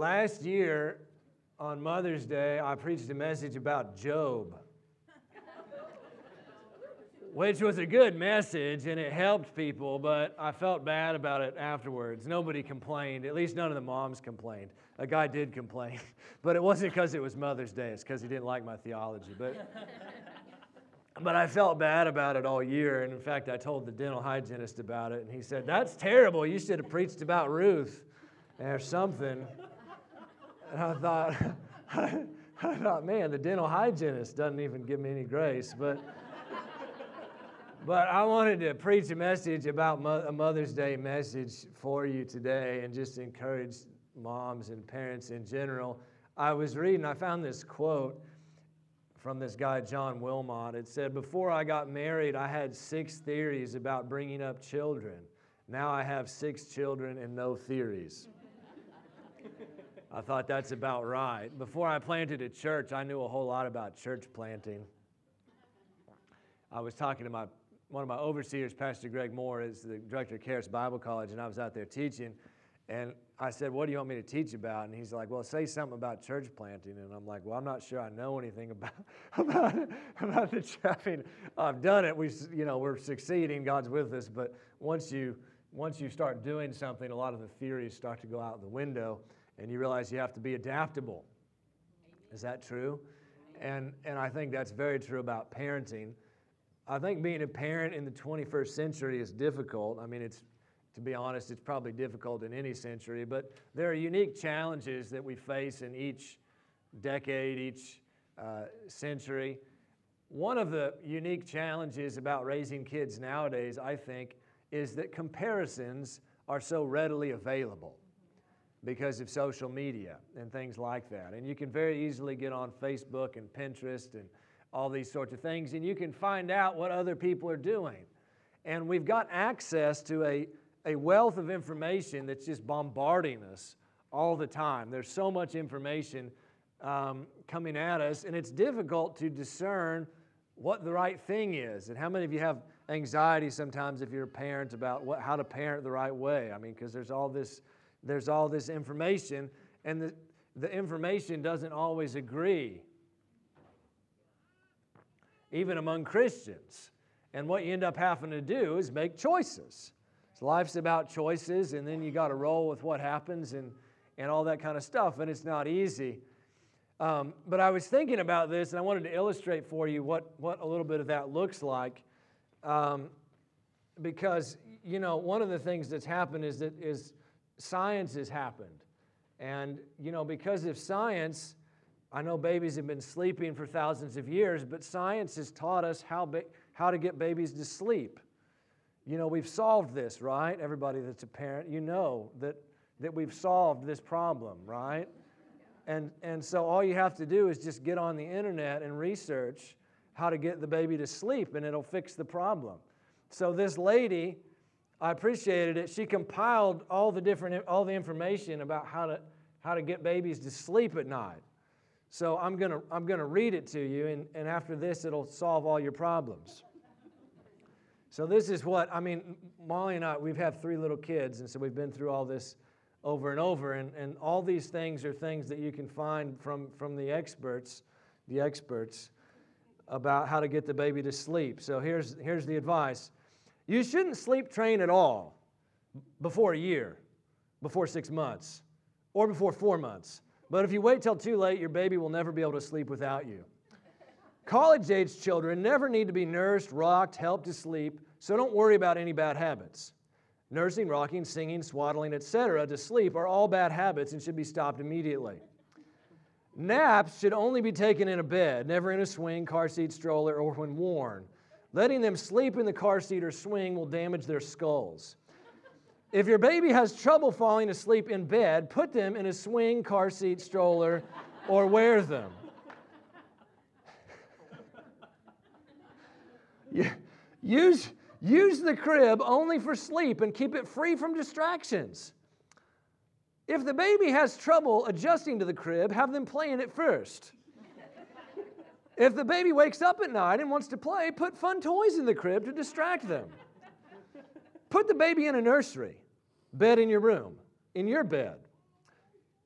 last year on Mother's Day, I preached a message about Job, which was a good message and it helped people, but I felt bad about it afterwards. Nobody complained, at least none of the moms complained. A guy did complain, but it wasn't because it was Mother's Day, it's because he didn't like my theology. But but I felt bad about it all year. And in fact, I told the dental hygienist about it, and he said, That's terrible. You should have preached about Ruth or something. And I thought, I thought, man, the dental hygienist doesn't even give me any grace. But, but I wanted to preach a message about a Mother's Day message for you today and just encourage moms and parents in general. I was reading, I found this quote from this guy, John Wilmot. It said, Before I got married, I had six theories about bringing up children. Now I have six children and no theories. I thought that's about right. Before I planted a church, I knew a whole lot about church planting. I was talking to my one of my overseers, Pastor Greg Mohr, is the director of Charis Bible College, and I was out there teaching. And I said, What do you want me to teach about? And he's like, Well, say something about church planting. And I'm like, Well, I'm not sure I know anything about, about, about the. I mean, I've done it. We, you know, we're succeeding. God's with us. But once you, once you start doing something, a lot of the theories start to go out the window, and you realize you have to be adaptable. Is that true? And, and I think that's very true about parenting. I think being a parent in the 21st century is difficult. I mean, it's to be honest, it's probably difficult in any century, but there are unique challenges that we face in each decade, each uh, century. One of the unique challenges about raising kids nowadays, I think, is that comparisons are so readily available because of social media and things like that. And you can very easily get on Facebook and Pinterest and all these sorts of things, and you can find out what other people are doing. And we've got access to a a wealth of information that's just bombarding us all the time. There's so much information um, coming at us, and it's difficult to discern what the right thing is. And how many of you have anxiety sometimes if you're a parent about what, how to parent the right way? I mean, because there's all this there's all this information, and the, the information doesn't always agree, even among Christians. And what you end up having to do is make choices. So life's about choices, and then you got to roll with what happens and, and all that kind of stuff, and it's not easy. Um, but I was thinking about this, and I wanted to illustrate for you what, what a little bit of that looks like. Um, because, you know, one of the things that's happened is that is science has happened. And, you know, because of science, I know babies have been sleeping for thousands of years, but science has taught us how, ba- how to get babies to sleep. You know, we've solved this, right? Everybody that's a parent, you know that, that we've solved this problem, right? And, and so all you have to do is just get on the internet and research how to get the baby to sleep, and it'll fix the problem. So this lady, I appreciated it. She compiled all the different all the information about how to how to get babies to sleep at night. So I'm gonna I'm gonna read it to you, and, and after this, it'll solve all your problems. So this is what I mean. Molly and I, we've had three little kids, and so we've been through all this over and over. And, and all these things are things that you can find from, from the experts, the experts, about how to get the baby to sleep. So here's, here's the advice. You shouldn't sleep train at all before a year, before six months, or before four months. But if you wait till too late, your baby will never be able to sleep without you. College age children never need to be nursed, rocked, helped to sleep, so don't worry about any bad habits. Nursing, rocking, singing, swaddling, etc., to sleep are all bad habits and should be stopped immediately. Naps should only be taken in a bed, never in a swing, car seat, stroller, or when worn. Letting them sleep in the car seat or swing will damage their skulls. If your baby has trouble falling asleep in bed, put them in a swing, car seat, stroller, or wear them. Use, use the crib only for sleep and keep it free from distractions. If the baby has trouble adjusting to the crib, have them play in it first. If the baby wakes up at night and wants to play, put fun toys in the crib to distract them. Put the baby in a nursery, bed in your room, in your bed.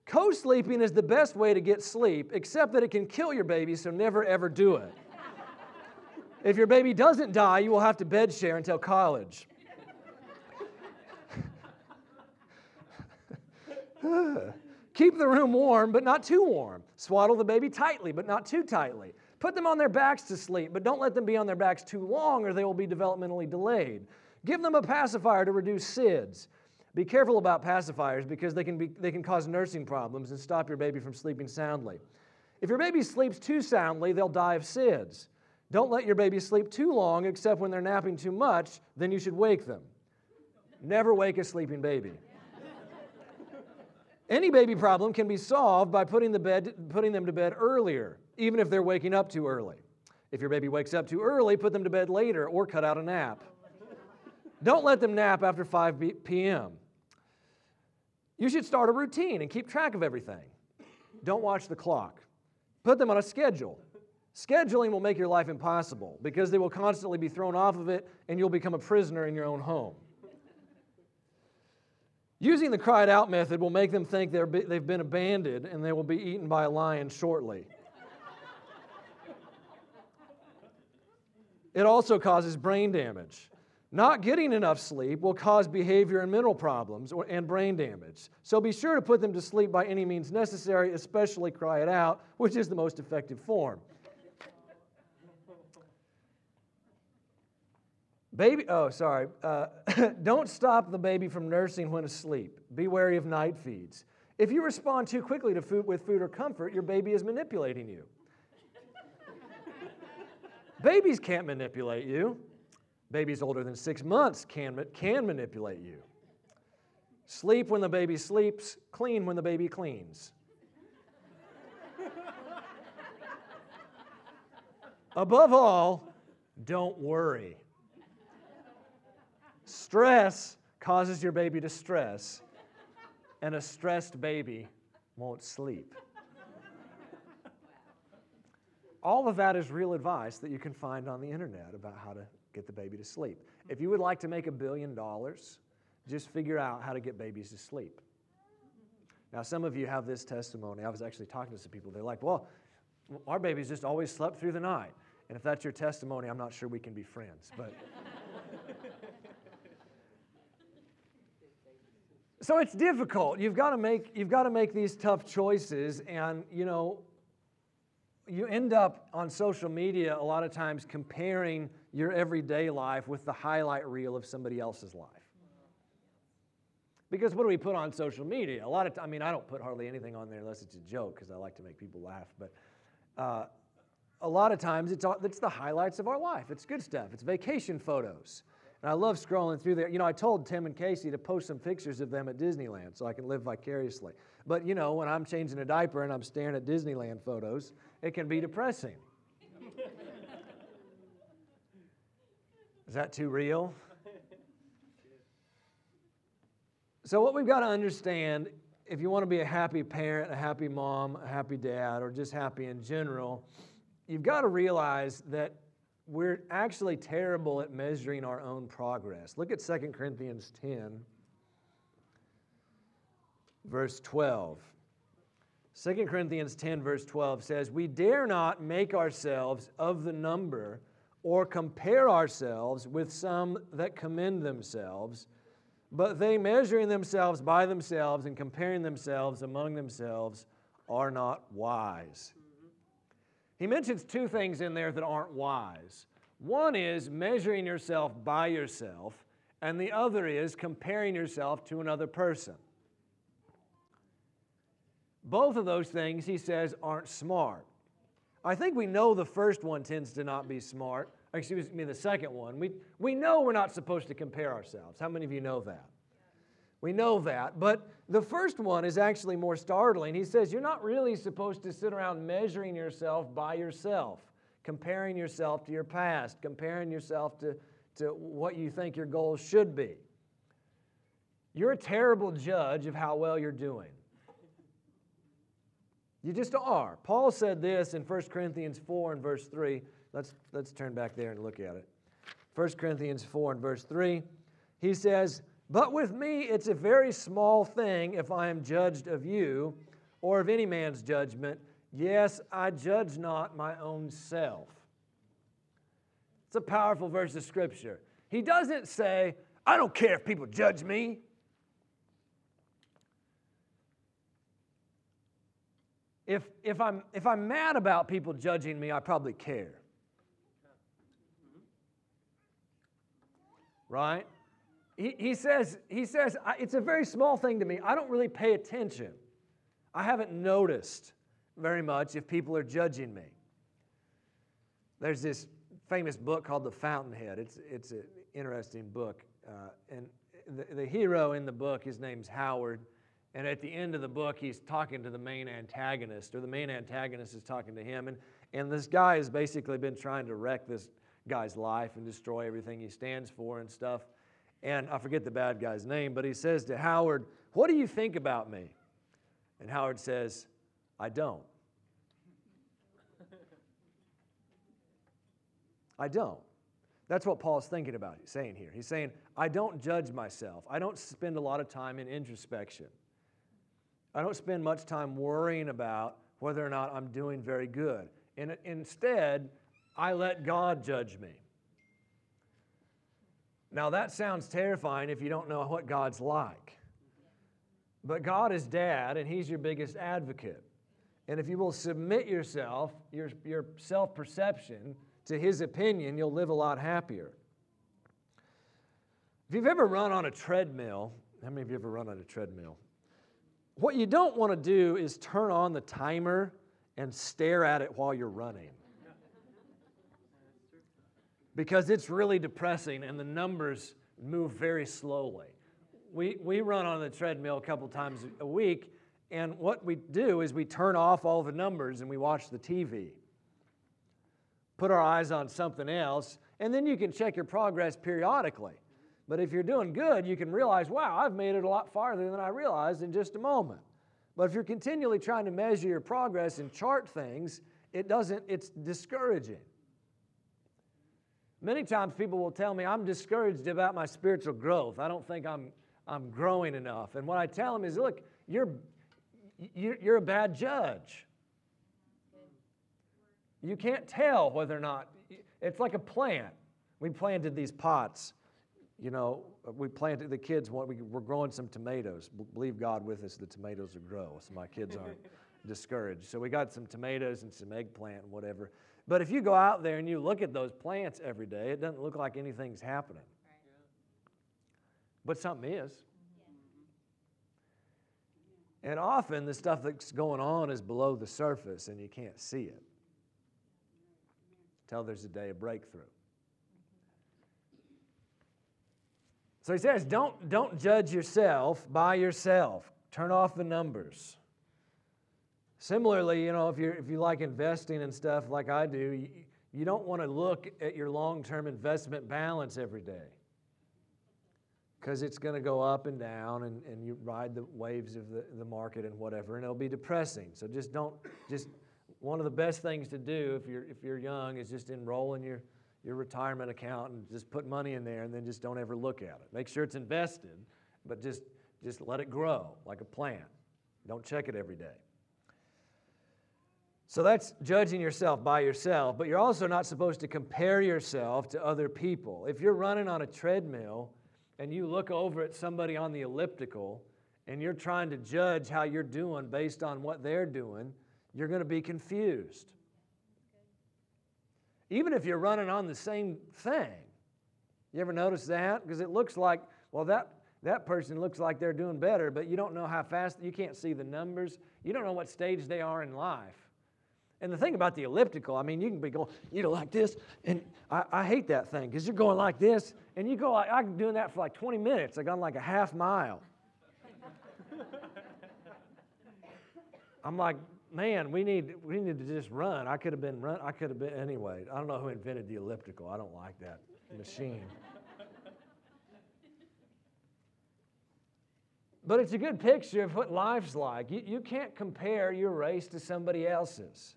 Co sleeping is the best way to get sleep, except that it can kill your baby, so never ever do it. if your baby doesn't die, you will have to bed share until college. Keep the room warm, but not too warm. Swaddle the baby tightly, but not too tightly. Put them on their backs to sleep, but don't let them be on their backs too long or they will be developmentally delayed. Give them a pacifier to reduce SIDS. Be careful about pacifiers because they can, be, they can cause nursing problems and stop your baby from sleeping soundly. If your baby sleeps too soundly, they'll die of SIDS. Don't let your baby sleep too long, except when they're napping too much, then you should wake them. Never wake a sleeping baby. Any baby problem can be solved by putting, the bed, putting them to bed earlier, even if they're waking up too early. If your baby wakes up too early, put them to bed later or cut out a nap. Don't let them nap after 5 p.m. You should start a routine and keep track of everything. Don't watch the clock. Put them on a schedule. Scheduling will make your life impossible because they will constantly be thrown off of it and you'll become a prisoner in your own home. Using the cried out method will make them think they've been abandoned and they will be eaten by a lion shortly. It also causes brain damage. Not getting enough sleep will cause behavior and mental problems or, and brain damage. So be sure to put them to sleep by any means necessary, especially cry it out, which is the most effective form. Baby, oh, sorry. Uh, don't stop the baby from nursing when asleep. Be wary of night feeds. If you respond too quickly to food with food or comfort, your baby is manipulating you. Babies can't manipulate you. Babies older than six months can, can manipulate you. Sleep when the baby sleeps, clean when the baby cleans. Above all, don't worry. Stress causes your baby to stress, and a stressed baby won't sleep. All of that is real advice that you can find on the internet about how to get the baby to sleep. If you would like to make a billion dollars, just figure out how to get babies to sleep. Now, some of you have this testimony. I was actually talking to some people. They're like, well, our babies just always slept through the night. And if that's your testimony, I'm not sure we can be friends. But. so it's difficult. You've got to make you've got to make these tough choices, and you know, you end up on social media a lot of times comparing your everyday life with the highlight reel of somebody else's life. Because what do we put on social media? A lot of, t- I mean, I don't put hardly anything on there unless it's a joke because I like to make people laugh. But uh, a lot of times it's, it's the highlights of our life. It's good stuff. It's vacation photos. And I love scrolling through there. You know, I told Tim and Casey to post some pictures of them at Disneyland so I can live vicariously. But, you know, when I'm changing a diaper and I'm staring at Disneyland photos, it can be depressing. Is that too real? So, what we've got to understand if you want to be a happy parent, a happy mom, a happy dad, or just happy in general, you've got to realize that we're actually terrible at measuring our own progress. Look at 2 Corinthians 10, verse 12. 2 Corinthians 10, verse 12 says, We dare not make ourselves of the number or compare ourselves with some that commend themselves, but they measuring themselves by themselves and comparing themselves among themselves are not wise. He mentions two things in there that aren't wise. One is measuring yourself by yourself, and the other is comparing yourself to another person. Both of those things, he says, aren't smart. I think we know the first one tends to not be smart. Excuse me, the second one. We, we know we're not supposed to compare ourselves. How many of you know that? We know that. But the first one is actually more startling. He says, You're not really supposed to sit around measuring yourself by yourself, comparing yourself to your past, comparing yourself to, to what you think your goals should be. You're a terrible judge of how well you're doing. You just are. Paul said this in 1 Corinthians 4 and verse 3. Let's, let's turn back there and look at it. 1 Corinthians 4 and verse 3. He says, But with me it's a very small thing if I am judged of you. or of any man's judgment. Yes, I judge not my own self. It's a powerful verse of scripture. He doesn't say, I don't care if people judge me. If, if, I'm, if I'm mad about people judging me, I probably care. Right? He, he says, he says it's a very small thing to me. I don't really pay attention. I haven't noticed very much if people are judging me. There's this famous book called The Fountainhead. It's, it's an interesting book. Uh, and the, the hero in the book, his name's Howard. And at the end of the book, he's talking to the main antagonist, or the main antagonist is talking to him. And, and this guy has basically been trying to wreck this guy's life and destroy everything he stands for and stuff. And I forget the bad guy's name, but he says to Howard, What do you think about me? And Howard says, I don't. I don't. That's what Paul's thinking about, he's saying here. He's saying, I don't judge myself. I don't spend a lot of time in introspection. I don't spend much time worrying about whether or not I'm doing very good. And instead, I let God judge me. Now, that sounds terrifying if you don't know what God's like. But God is dad, and He's your biggest advocate. And if you will submit yourself, your, your self perception, to His opinion, you'll live a lot happier. If you've ever run on a treadmill, how many of you ever run on a treadmill? What you don't want to do is turn on the timer and stare at it while you're running. Because it's really depressing and the numbers move very slowly. We, we run on the treadmill a couple times a week, and what we do is we turn off all the numbers and we watch the TV. Put our eyes on something else, and then you can check your progress periodically. But if you're doing good, you can realize, wow, I've made it a lot farther than I realized in just a moment. But if you're continually trying to measure your progress and chart things, it doesn't, it's discouraging. Many times people will tell me, I'm discouraged about my spiritual growth. I don't think I'm, I'm growing enough. And what I tell them is, look, you're, you're a bad judge. You can't tell whether or not, it's like a plant. We planted these pots you know, we planted the kids. We, we're growing some tomatoes. Believe God with us, the tomatoes will grow, so my kids aren't discouraged. So we got some tomatoes and some eggplant and whatever. But if you go out there and you look at those plants every day, it doesn't look like anything's happening. But something is. And often the stuff that's going on is below the surface and you can't see it until there's a day of breakthrough. So he says, don't, don't judge yourself by yourself. Turn off the numbers. Similarly, you know, if, you if you like investing and stuff like I do, you, you don't want to look at your long term investment balance every day because it's going to go up and down and, and you ride the waves of the, the market and whatever, and it'll be depressing. So just don't, just one of the best things to do if you're, if you're young is just enroll in your your retirement account and just put money in there and then just don't ever look at it. Make sure it's invested, but just, just let it grow like a plant. Don't check it every day. So that's judging yourself by yourself, but you're also not supposed to compare yourself to other people. If you're running on a treadmill and you look over at somebody on the elliptical and you're trying to judge how you're doing based on what they're doing, you're going to be confused even if you're running on the same thing. You ever notice that? Because it looks like, well, that, that person looks like they're doing better, but you don't know how fast, you can't see the numbers. You don't know what stage they are in life. And the thing about the elliptical, I mean, you can be going, you know, like this, and I, I hate that thing because you're going like this, and you go like, I'm doing that for like 20 minutes. I've gone like a half mile. I'm like, man, we need we need to just run. I could have been run. I could have been anyway. I don't know who invented the elliptical. I don't like that machine. But it's a good picture of what life's like. You, you can't compare your race to somebody else's.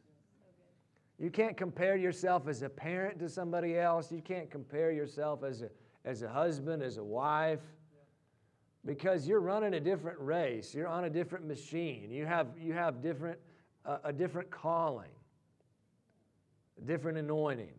You can't compare yourself as a parent to somebody else. You can't compare yourself as a, as a husband, as a wife. because you're running a different race. You're on a different machine. You have, you have different, uh, a different calling, a different anointing.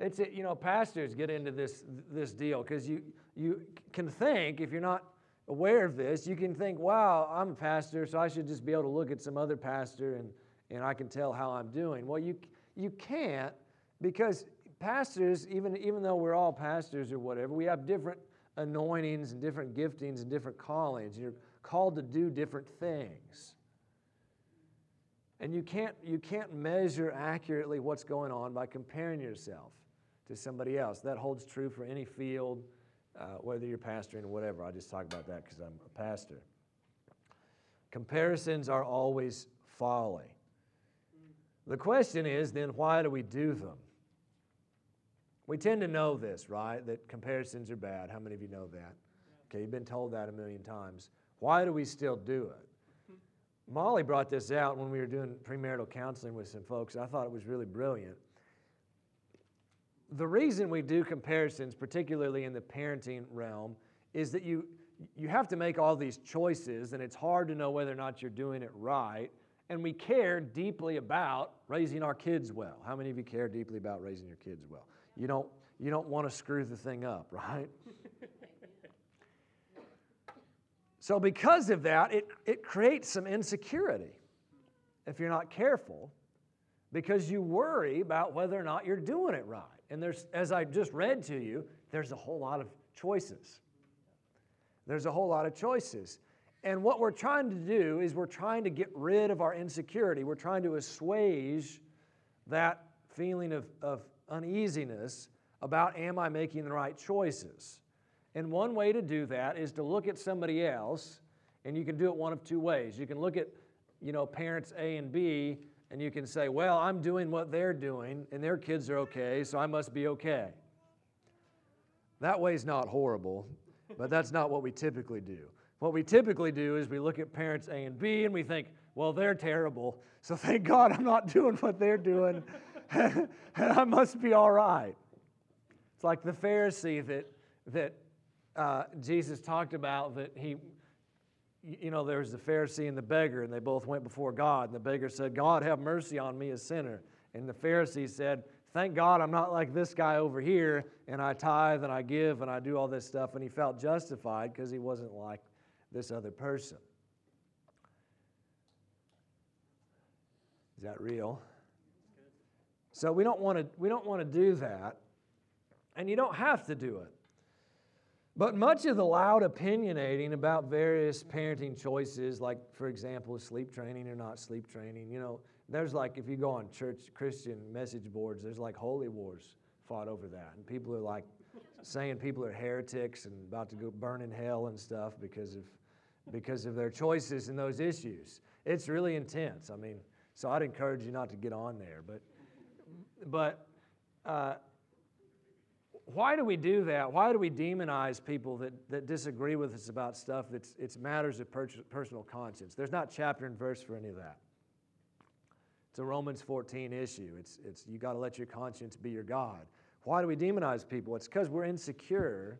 It's a, you know pastors get into this this deal because you you can think if you're not aware of this you can think wow I'm a pastor so I should just be able to look at some other pastor and and I can tell how I'm doing. Well you you can't because pastors even even though we're all pastors or whatever we have different anointings and different giftings and different callings. You're called to do different things. And you can't, you can't measure accurately what's going on by comparing yourself to somebody else. That holds true for any field, uh, whether you're pastoring or whatever. I just talk about that because I'm a pastor. Comparisons are always folly. The question is then, why do we do them? We tend to know this, right? That comparisons are bad. How many of you know that? Okay, you've been told that a million times. Why do we still do it? Molly brought this out when we were doing premarital counseling with some folks. I thought it was really brilliant. The reason we do comparisons, particularly in the parenting realm, is that you, you have to make all these choices, and it's hard to know whether or not you're doing it right. And we care deeply about raising our kids well. How many of you care deeply about raising your kids well? You don't, you don't want to screw the thing up, right? So, because of that, it, it creates some insecurity if you're not careful because you worry about whether or not you're doing it right. And there's, as I just read to you, there's a whole lot of choices. There's a whole lot of choices. And what we're trying to do is we're trying to get rid of our insecurity. We're trying to assuage that feeling of, of uneasiness about am I making the right choices? And one way to do that is to look at somebody else, and you can do it one of two ways. You can look at, you know, parents A and B, and you can say, well, I'm doing what they're doing, and their kids are okay, so I must be okay. That way's not horrible, but that's not what we typically do. What we typically do is we look at parents A and B and we think, well, they're terrible, so thank God I'm not doing what they're doing. and I must be all right. It's like the Pharisee that, that uh, Jesus talked about that he, you know, there was the Pharisee and the beggar, and they both went before God. And the beggar said, God, have mercy on me, a sinner. And the Pharisee said, Thank God I'm not like this guy over here, and I tithe and I give and I do all this stuff. And he felt justified because he wasn't like this other person. Is that real? So we don't want to we don't want to do that. And you don't have to do it. But much of the loud opinionating about various parenting choices, like for example, sleep training or not sleep training, you know, there's like if you go on church Christian message boards, there's like holy wars fought over that. And people are like saying people are heretics and about to go burn in hell and stuff because of because of their choices in those issues. It's really intense. I mean, so I'd encourage you not to get on there, but but uh, why do we do that? Why do we demonize people that, that disagree with us about stuff that's it's matters of per- personal conscience? There's not chapter and verse for any of that. It's a Romans 14 issue. It's, it's you got to let your conscience be your God. Why do we demonize people? It's because we're insecure,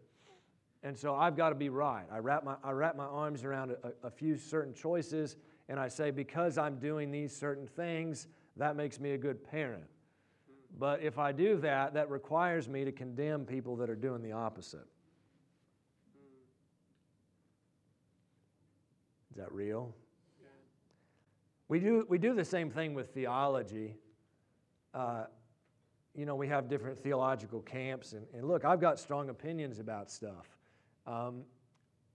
and so I've got to be right. I wrap my, I wrap my arms around a, a few certain choices, and I say, because I'm doing these certain things, that makes me a good parent. But if I do that, that requires me to condemn people that are doing the opposite. Is that real? We do, we do the same thing with theology. Uh, you know, we have different theological camps. And, and, look, I've got strong opinions about stuff. Um,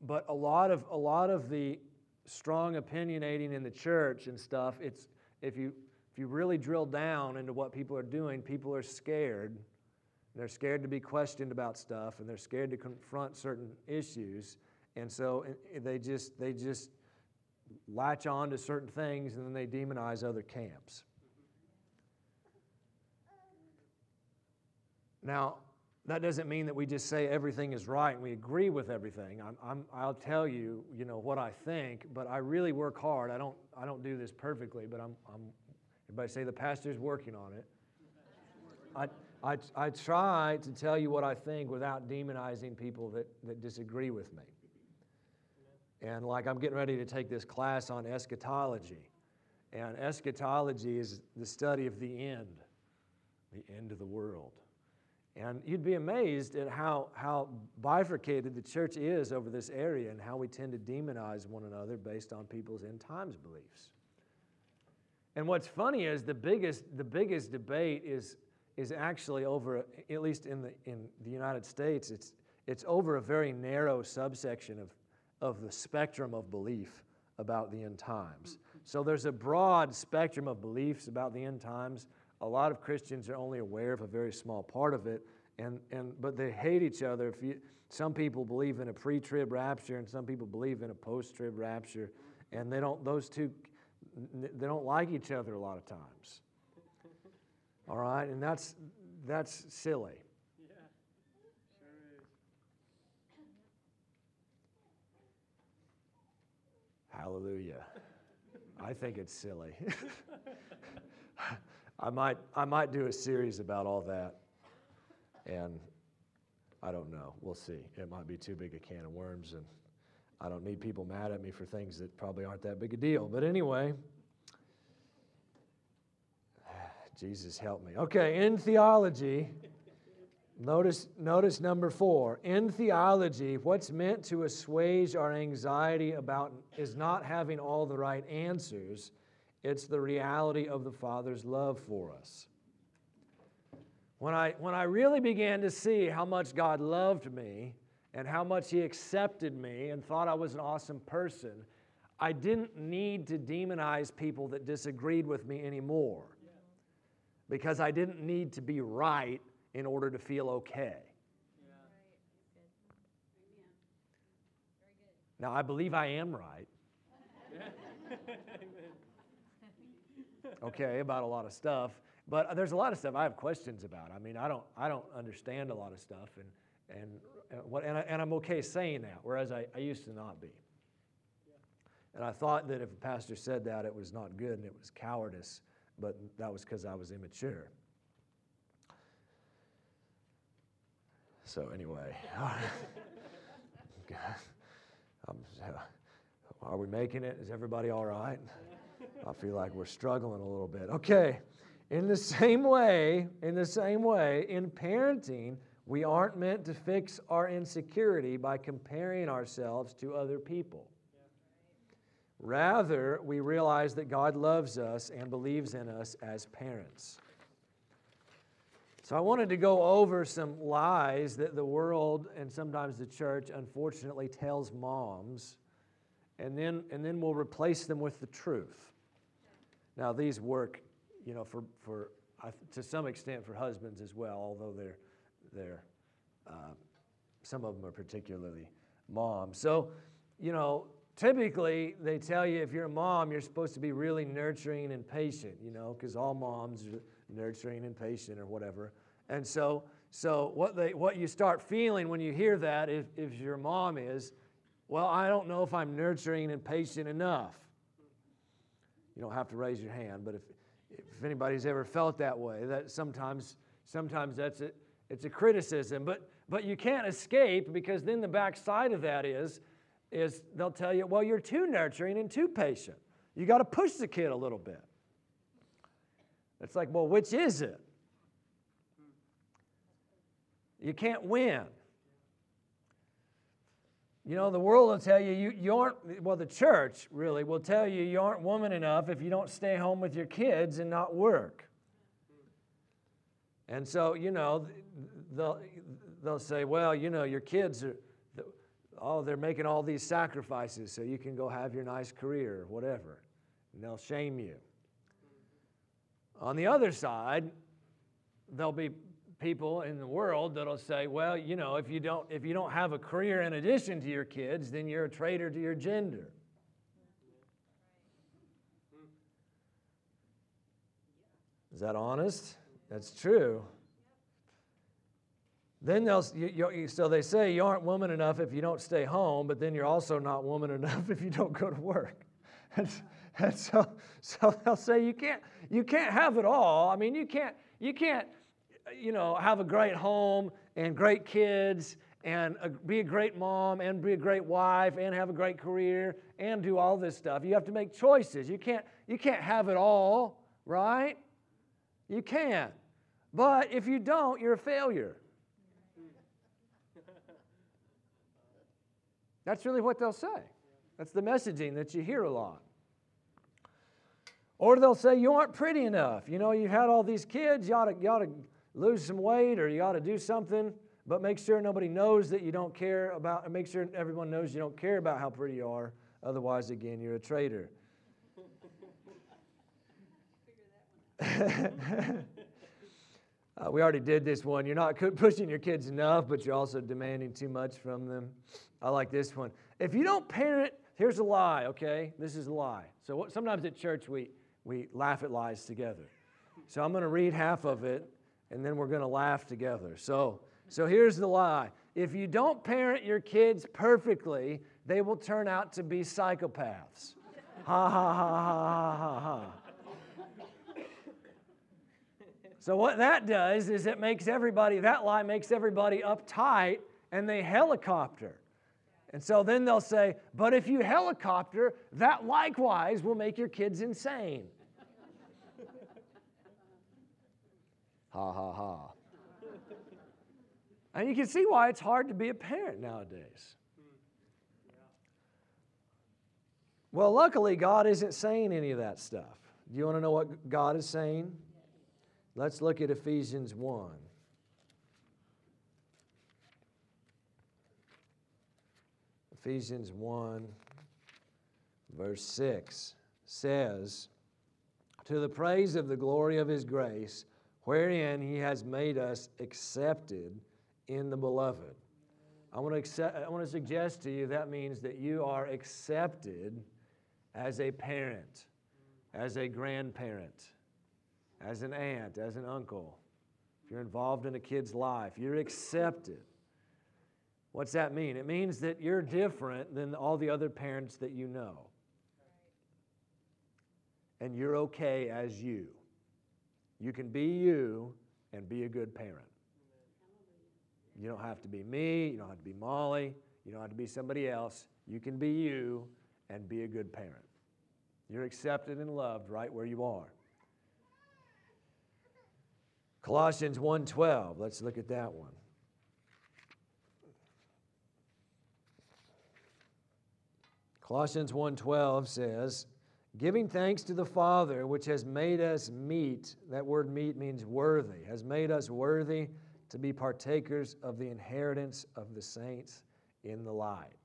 but a lot, of, a lot of the strong opinionating in the church and stuff, it's, if you if you really drill down into what people are doing, people are scared. They're scared to be questioned about stuff, and they're scared to confront certain issues, and so eh, eh, they just they just latch on to certain things, and then they demonize other camps. Now, that doesn't mean that we just say everything is right and we agree with everything. I will tell you, you know, what I think, but I really work hard. I don't, I don't do this perfectly, but I'm, I'm Everybody say the pastor's working on it. I, I, I try to tell you what I think without demonizing people that, that disagree with me. And like I'm getting ready to take this class on eschatology. And eschatology is the study of the end, the end of the world. And you'd be amazed at how, how bifurcated the church is over this area and how we tend to demonize one another based on people's end times beliefs. And what's funny is the biggest, the biggest debate is, is actually over, at least in the, in the United States, it's, it's over a very narrow subsection of, of the spectrum of belief about the end times. So there's a broad spectrum of beliefs about the end times a lot of Christians are only aware of a very small part of it, and, and, but they hate each other. If you, some people believe in a pre trib rapture, and some people believe in a post trib rapture, and they don't, those two, they don't like each other a lot of times. All right, and that's, that's silly. Yeah, sure is. Hallelujah. I think it's silly. I might, I might do a series about all that. And I don't know. We'll see. It might be too big a can of worms, and I don't need people mad at me for things that probably aren't that big a deal. But anyway, Jesus help me. Okay, in theology, notice, notice number four. In theology, what's meant to assuage our anxiety about is not having all the right answers it's the reality of the Father's love for us. When I, when I really began to see how much God loved me and how much He accepted me and thought I was an awesome person, I didn't need to demonize people that disagreed with me anymore because I didn't need to be right in order to feel okay. Now, I believe I am right. okay, about a lot of stuff. But there's a lot of stuff I have questions about. I mean, I don't, I don't understand a lot of stuff, and, and, and, what, and, I, and I'm okay saying that, whereas I, I used to not be. And I thought that if a pastor said that, it was not good and it was cowardice, but that was because I was immature. So, anyway, um, are we making it? Is everybody all right? I feel like we're struggling a little bit. Okay. In the same way, in the same way, in parenting, we aren't meant to fix our insecurity by comparing ourselves to other people. Rather, we realize that God loves us and believes in us as parents. So, I wanted to go over some lies that the world and sometimes the church unfortunately tells moms, and then, and then we'll replace them with the truth. Now, these work, you know, for, for to some extent for husbands as well, although they're, they're uh, some of them are particularly moms. So, you know, typically they tell you if you're a mom, you're supposed to be really nurturing and patient, you know, because all moms are nurturing and patient or whatever. And so, so what, they, what you start feeling when you hear that, if, if your mom is, well, I don't know if I'm nurturing and patient enough. You don't have to raise your hand, but if, if anybody's ever felt that way, that sometimes, sometimes that's it. It's a criticism, but, but you can't escape because then the backside of that is, is they'll tell you, well, you're too nurturing and too patient. You got to push the kid a little bit. It's like, well, which is it? You can't win. You know, the world will tell you, you, you aren't, well, the church really will tell you you aren't woman enough if you don't stay home with your kids and not work. And so, you know, they'll, they'll say, well, you know, your kids are, oh, they're making all these sacrifices so you can go have your nice career or whatever. And they'll shame you. On the other side, there'll be people in the world that'll say, well, you know, if you don't if you don't have a career in addition to your kids, then you're a traitor to your gender. Is that honest? That's true. Then they'll you, you, so they say you aren't woman enough if you don't stay home, but then you're also not woman enough if you don't go to work. And, and so, so they'll say you can't you can't have it all. I mean, you can't you can't you know, have a great home and great kids and a, be a great mom and be a great wife and have a great career and do all this stuff. You have to make choices. You can't, you can't have it all, right? You can't. But if you don't, you're a failure. That's really what they'll say. That's the messaging that you hear a lot. Or they'll say, You aren't pretty enough. You know, you've had all these kids, you ought to, you ought to lose some weight or you ought to do something, but make sure nobody knows that you don't care about, make sure everyone knows you don't care about how pretty you are. Otherwise, again, you're a traitor. uh, we already did this one. You're not pushing your kids enough, but you're also demanding too much from them. I like this one. If you don't parent, here's a lie, okay? This is a lie. So what, sometimes at church we, we laugh at lies together. So I'm going to read half of it, and then we're going to laugh together. So, so here's the lie. If you don't parent your kids perfectly, they will turn out to be psychopaths. Ha ha ha ha ha ha. So what that does is it makes everybody, that lie makes everybody uptight and they helicopter. And so then they'll say, but if you helicopter, that likewise will make your kids insane. ha ha ha. And you can see why it's hard to be a parent nowadays. Well, luckily, God isn't saying any of that stuff. Do you want to know what God is saying? Let's look at Ephesians 1. Ephesians 1, verse 6 says, To the praise of the glory of his grace, wherein he has made us accepted in the beloved. I want, to accept, I want to suggest to you that means that you are accepted as a parent, as a grandparent, as an aunt, as an uncle. If you're involved in a kid's life, you're accepted. What's that mean? It means that you're different than all the other parents that you know. And you're okay as you. You can be you and be a good parent. You don't have to be me, you don't have to be Molly, you don't have to be somebody else. You can be you and be a good parent. You're accepted and loved right where you are. Colossians 1:12, let's look at that one. Colossians 1:12 says, "Giving thanks to the Father which has made us meet, that word meet means worthy, has made us worthy to be partakers of the inheritance of the saints in the light."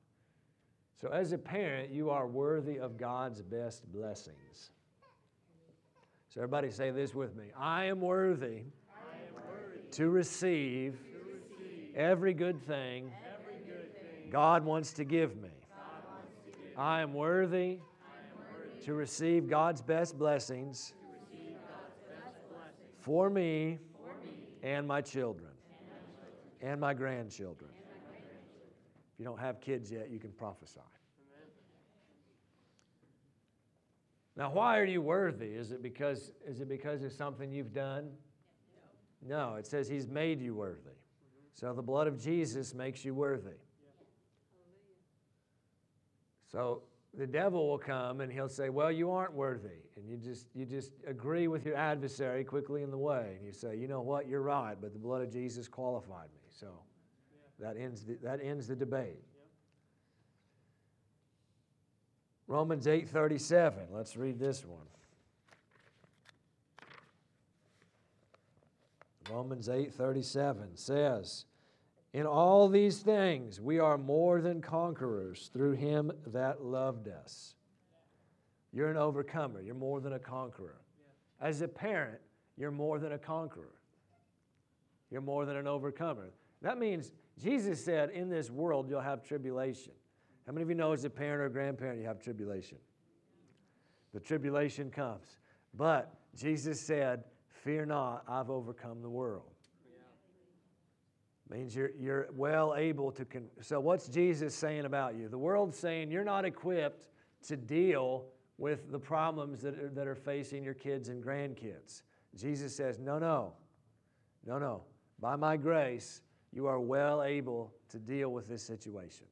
So as a parent, you are worthy of God's best blessings. So everybody say this with me. I am worthy, to, receive every good thing God wants to give me. I am worthy to receive God's best blessings for me and my children and my grandchildren. If you don't have kids yet, you can prophesy. Now, why are you worthy? Is it because is it because of something you've done? No, it says he's made you worthy. So the blood of Jesus makes you worthy. So the devil will come and he'll say, Well, you aren't worthy. And you just, you just agree with your adversary quickly in the way. And you say, You know what? You're right, but the blood of Jesus qualified me. So that, ends the, that ends the debate. Romans 8:37. Let's read this one. Romans 8:37 says, in all these things, we are more than conquerors through him that loved us. You're an overcomer. You're more than a conqueror. As a parent, you're more than a conqueror. You're more than an overcomer. That means Jesus said, In this world, you'll have tribulation. How many of you know as a parent or grandparent, you have tribulation? The tribulation comes. But Jesus said, Fear not, I've overcome the world means you're, you're well able to. Con- so, what's Jesus saying about you? The world's saying you're not equipped to deal with the problems that are, that are facing your kids and grandkids. Jesus says, No, no, no, no. By my grace, you are well able to deal with this situation.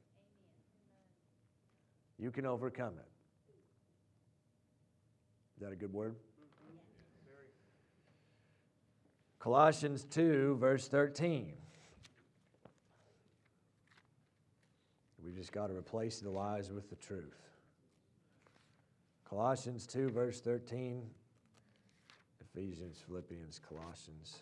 You can overcome it. Is that a good word? Colossians 2, verse 13. We've just got to replace the lies with the truth. Colossians 2, verse 13. Ephesians, Philippians, Colossians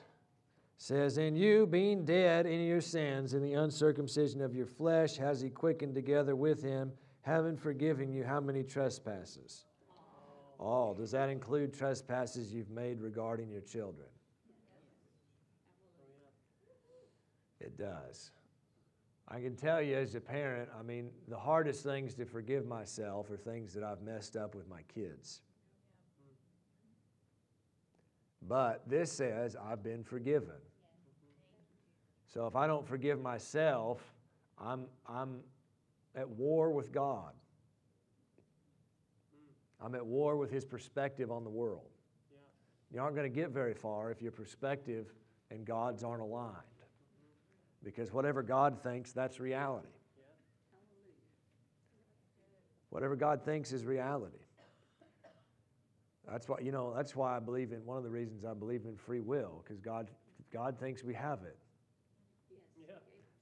says, And you, being dead in your sins, in the uncircumcision of your flesh, has he quickened together with him, having forgiven you how many trespasses? All. Does that include trespasses you've made regarding your children? It does. I can tell you as a parent, I mean, the hardest things to forgive myself are things that I've messed up with my kids. But this says I've been forgiven. So if I don't forgive myself, I'm, I'm at war with God. I'm at war with his perspective on the world. You aren't going to get very far if your perspective and God's aren't aligned. Because whatever God thinks, that's reality. Whatever God thinks is reality. That's why, you know, that's why I believe in one of the reasons I believe in free will, because God, God thinks we have it.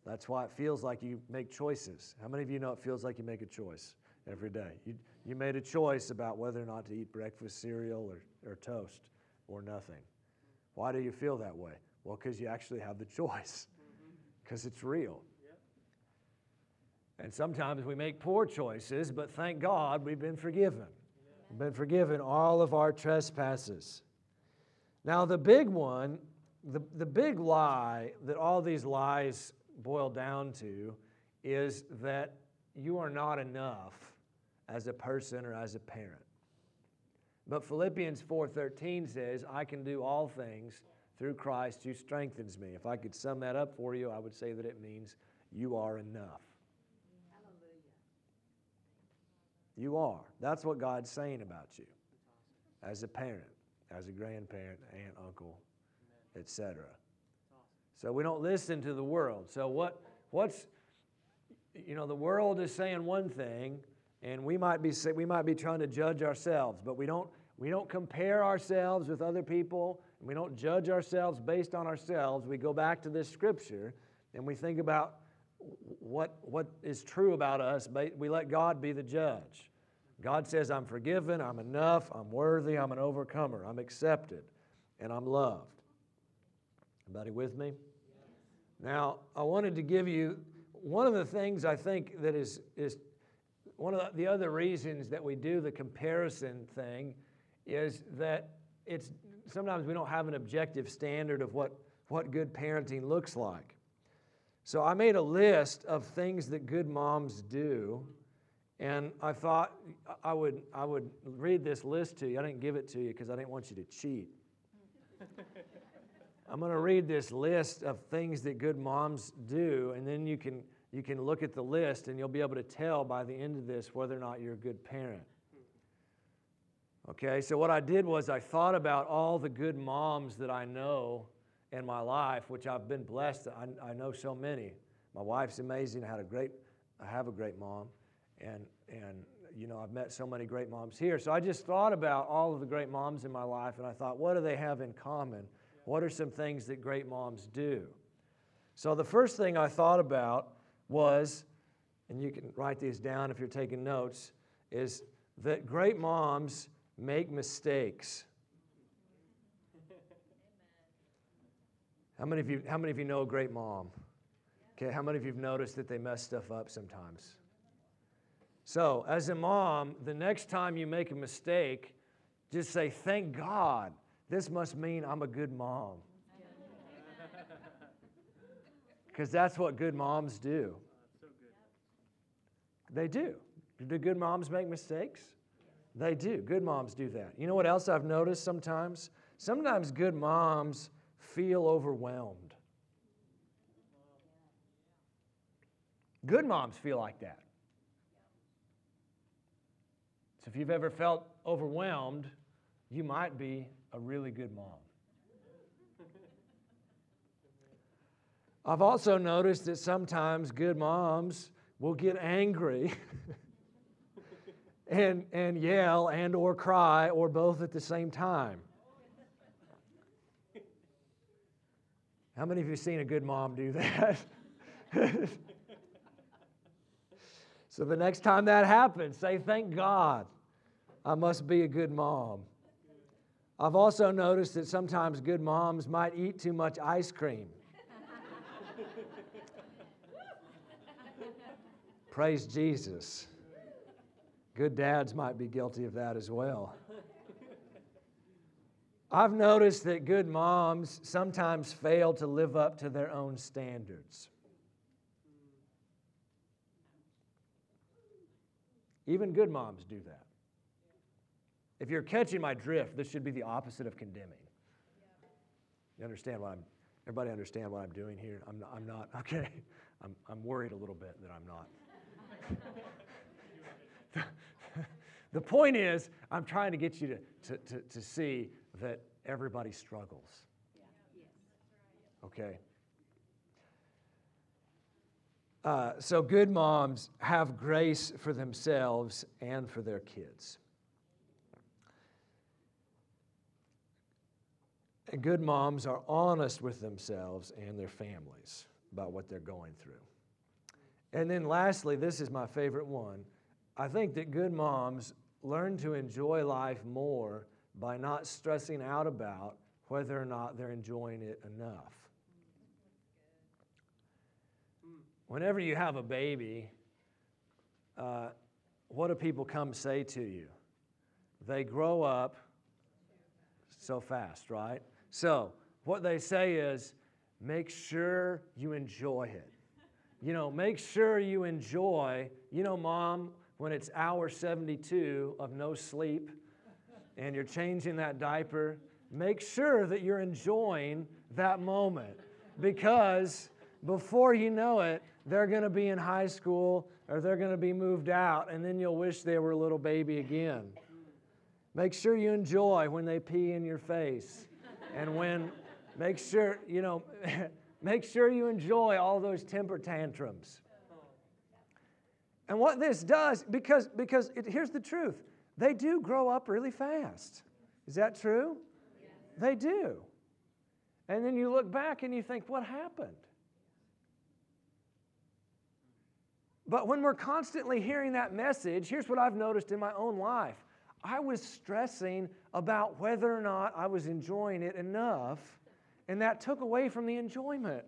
That's why it feels like you make choices. How many of you know it feels like you make a choice every day? You, you made a choice about whether or not to eat breakfast cereal or, or toast or nothing. Why do you feel that way? Well, because you actually have the choice, because it's real. And sometimes we make poor choices, but thank God we've been forgiven. We've been forgiven all of our trespasses. Now, the big one, the, the big lie that all these lies boil down to is that you are not enough as a person or as a parent. But Philippians 4:13 says, "I can do all things through Christ who strengthens me." If I could sum that up for you, I would say that it means you are enough. Hallelujah. You are. That's what God's saying about you as a parent, as a grandparent, aunt, uncle, etc. So we don't listen to the world. So what what's you know the world is saying one thing and we might be we might be trying to judge ourselves, but we don't we don't compare ourselves with other people we don't judge ourselves based on ourselves. We go back to this scripture and we think about what what is true about us. We let God be the judge. God says, I'm forgiven, I'm enough, I'm worthy, I'm an overcomer, I'm accepted, and I'm loved. Everybody with me? Now, I wanted to give you one of the things I think that is, is one of the other reasons that we do the comparison thing is that it's sometimes we don't have an objective standard of what, what good parenting looks like. So I made a list of things that good moms do, and I thought I would, I would read this list to you. I didn't give it to you because I didn't want you to cheat. I'm going to read this list of things that good moms do, and then you can, you can look at the list and you'll be able to tell by the end of this whether or not you're a good parent. Okay, so what I did was I thought about all the good moms that I know in my life, which I've been blessed. I, I know so many. My wife's amazing. I had a great, I have a great mom, and and you know I've met so many great moms here. So I just thought about all of the great moms in my life, and I thought, what do they have in common? What are some things that great moms do? So the first thing I thought about was, and you can write these down if you're taking notes, is that great moms make mistakes. How many of you, how many of you know a great mom? Okay, how many of you have noticed that they mess stuff up sometimes? So, as a mom, the next time you make a mistake, just say, Thank God this must mean I'm a good mom. Because that's what good moms do. They do. Do good moms make mistakes? They do. Good moms do that. You know what else I've noticed sometimes? Sometimes good moms feel overwhelmed. Good moms feel like that. So if you've ever felt overwhelmed, you might be a really good mom. I've also noticed that sometimes good moms will get angry and, and yell and or cry or both at the same time. How many of you seen a good mom do that? so the next time that happens, say, Thank God, I must be a good mom. I've also noticed that sometimes good moms might eat too much ice cream. Praise Jesus. Good dads might be guilty of that as well. I've noticed that good moms sometimes fail to live up to their own standards. Even good moms do that. If you're catching my drift, this should be the opposite of condemning. You understand what I'm, everybody understand what I'm doing here? I'm not, I'm not okay. I'm, I'm worried a little bit that I'm not. the, point is, I'm trying to get you to, to, to, to see that everybody struggles. Okay? Uh, so, good moms have grace for themselves and for their kids. And good moms are honest with themselves and their families about what they're going through. And then, lastly, this is my favorite one. I think that good moms learn to enjoy life more by not stressing out about whether or not they're enjoying it enough. Whenever you have a baby, uh, what do people come say to you? They grow up so fast, right? So, what they say is make sure you enjoy it. You know, make sure you enjoy, you know, mom, when it's hour 72 of no sleep and you're changing that diaper, make sure that you're enjoying that moment because before you know it, they're going to be in high school or they're going to be moved out, and then you'll wish they were a little baby again. Make sure you enjoy when they pee in your face. And when, make sure, you know, make sure you enjoy all those temper tantrums. And what this does, because, because it, here's the truth they do grow up really fast. Is that true? Yes. They do. And then you look back and you think, what happened? But when we're constantly hearing that message, here's what I've noticed in my own life I was stressing about whether or not I was enjoying it enough, and that took away from the enjoyment.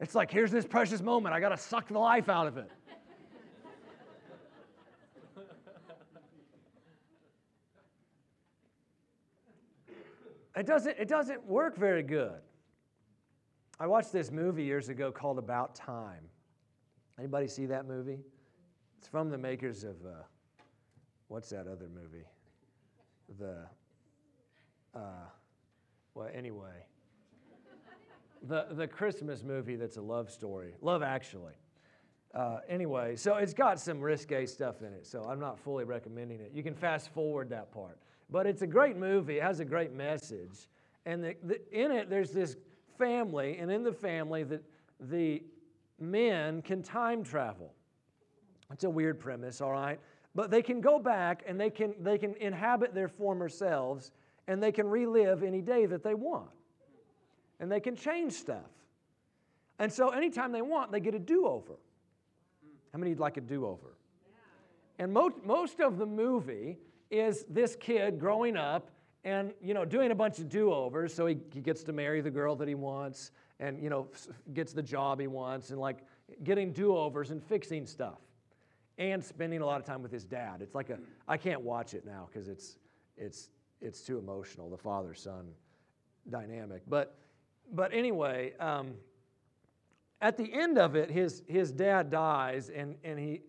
It's like, here's this precious moment, I got to suck the life out of it. it doesn't, it doesn't work very good. I watched this movie years ago called About Time. Anybody see that movie? It's from the makers of uh, what's that other movie? The uh, well, anyway, the the Christmas movie that's a love story, Love Actually. Uh, anyway, so it's got some risque stuff in it, so I'm not fully recommending it. You can fast forward that part, but it's a great movie. It has a great message, and the, the, in it there's this family, and in the family that the men can time travel. It's a weird premise, all right? But they can go back and they can, they can inhabit their former selves and they can relive any day that they want. And they can change stuff. And so anytime they want, they get a do over. How many would like a do over? And most, most of the movie is this kid growing up and you know doing a bunch of do-overs so he, he gets to marry the girl that he wants and you know gets the job he wants and like getting do-overs and fixing stuff and spending a lot of time with his dad. It's like a I can't watch it now because it's it's it's too emotional, the father son dynamic. But but anyway, um, at the end of it, his his dad dies and and he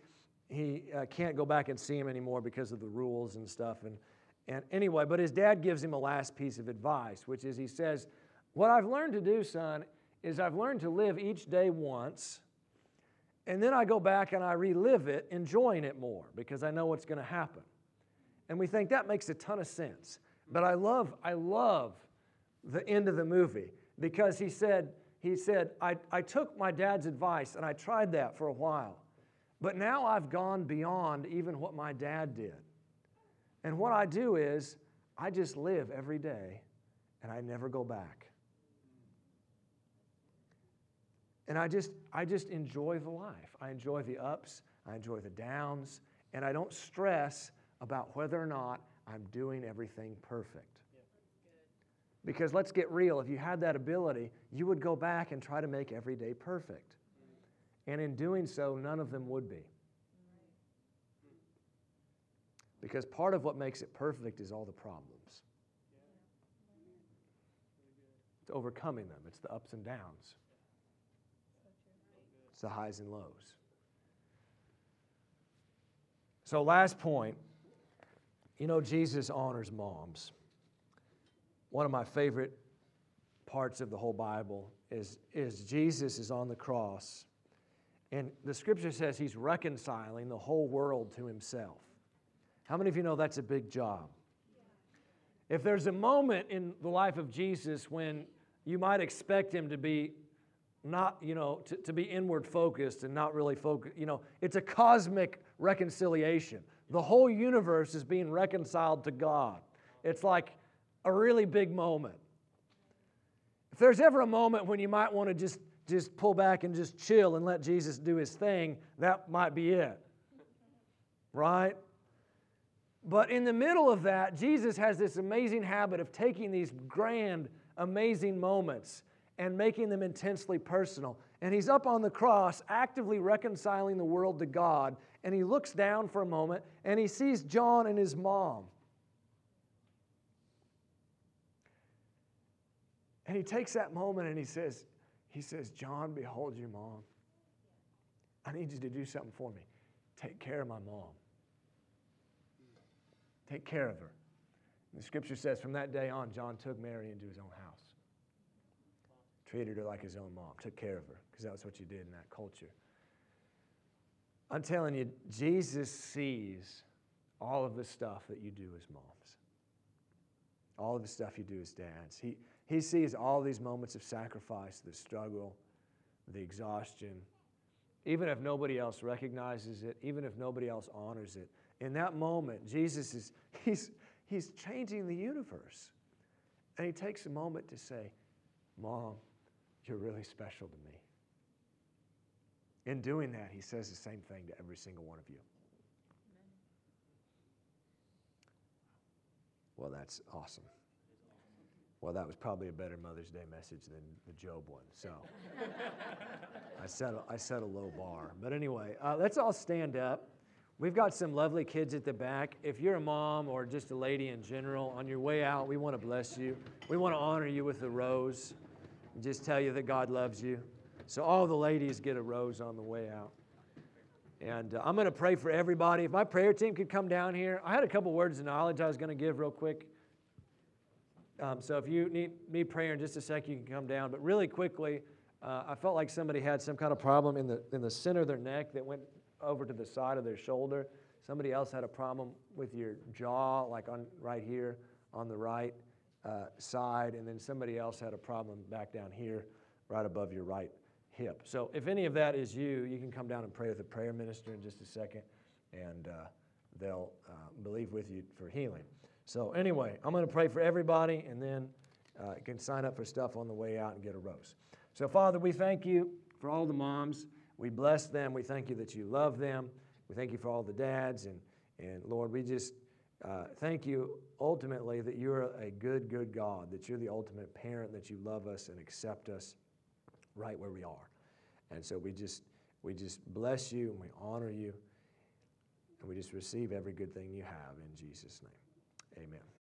he uh, can't go back and see him anymore because of the rules and stuff. And and anyway, but his dad gives him a last piece of advice, which is he says, "What I've learned to do, son, is I've learned to live each day once." And then I go back and I relive it, enjoying it more because I know what's going to happen. And we think that makes a ton of sense. But I love, I love the end of the movie because he said, he said, I, I took my dad's advice and I tried that for a while. But now I've gone beyond even what my dad did. And what I do is I just live every day and I never go back. And I just, I just enjoy the life. I enjoy the ups, I enjoy the downs, and I don't stress about whether or not I'm doing everything perfect. Because let's get real, if you had that ability, you would go back and try to make every day perfect. And in doing so, none of them would be. Because part of what makes it perfect is all the problems. It's overcoming them, it's the ups and downs, it's the highs and lows. So, last point you know, Jesus honors moms. One of my favorite parts of the whole Bible is, is Jesus is on the cross, and the scripture says he's reconciling the whole world to himself. How many of you know that's a big job? If there's a moment in the life of Jesus when you might expect him to be not, you know, to, to be inward focused and not really focused, you know, it's a cosmic reconciliation. The whole universe is being reconciled to God. It's like a really big moment. If there's ever a moment when you might want to just, just pull back and just chill and let Jesus do his thing, that might be it. Right? But in the middle of that, Jesus has this amazing habit of taking these grand, amazing moments and making them intensely personal. And he's up on the cross, actively reconciling the world to God and he looks down for a moment and he sees John and his mom. And he takes that moment and he says, he says, John, behold your mom. I need you to do something for me. Take care of my mom. Take care of her. And the scripture says from that day on, John took Mary into his own house. Treated her like his own mom, took care of her, because that was what you did in that culture. I'm telling you, Jesus sees all of the stuff that you do as moms, all of the stuff you do as dads. He, he sees all these moments of sacrifice, the struggle, the exhaustion. Even if nobody else recognizes it, even if nobody else honors it, in that moment, Jesus is he's, he's changing the universe. And he takes a moment to say, Mom, you're really special to me. In doing that, he says the same thing to every single one of you. Well, that's awesome. Well, that was probably a better Mother's Day message than the Job one. So I, set a, I set a low bar. But anyway, uh, let's all stand up. We've got some lovely kids at the back. If you're a mom or just a lady in general, on your way out, we want to bless you. We want to honor you with a rose and just tell you that God loves you. So all the ladies get a rose on the way out. And uh, I'm going to pray for everybody. If my prayer team could come down here, I had a couple words of knowledge I was going to give real quick. Um, so if you need me prayer in just a sec, you can come down. But really quickly, uh, I felt like somebody had some kind of problem in the, in the center of their neck that went over to the side of their shoulder. Somebody else had a problem with your jaw, like on right here on the right uh, side. And then somebody else had a problem back down here, right above your right hip. So if any of that is you, you can come down and pray with a prayer minister in just a second, and uh, they'll uh, believe with you for healing. So anyway, I'm going to pray for everybody, and then uh, can sign up for stuff on the way out and get a rose. So Father, we thank you for all the moms. We bless them. We thank you that you love them. We thank you for all the dads, and and Lord, we just uh, thank you ultimately that you're a good, good God, that you're the ultimate parent, that you love us and accept us right where we are. And so we just we just bless you and we honor you and we just receive every good thing you have in Jesus' name. Amen.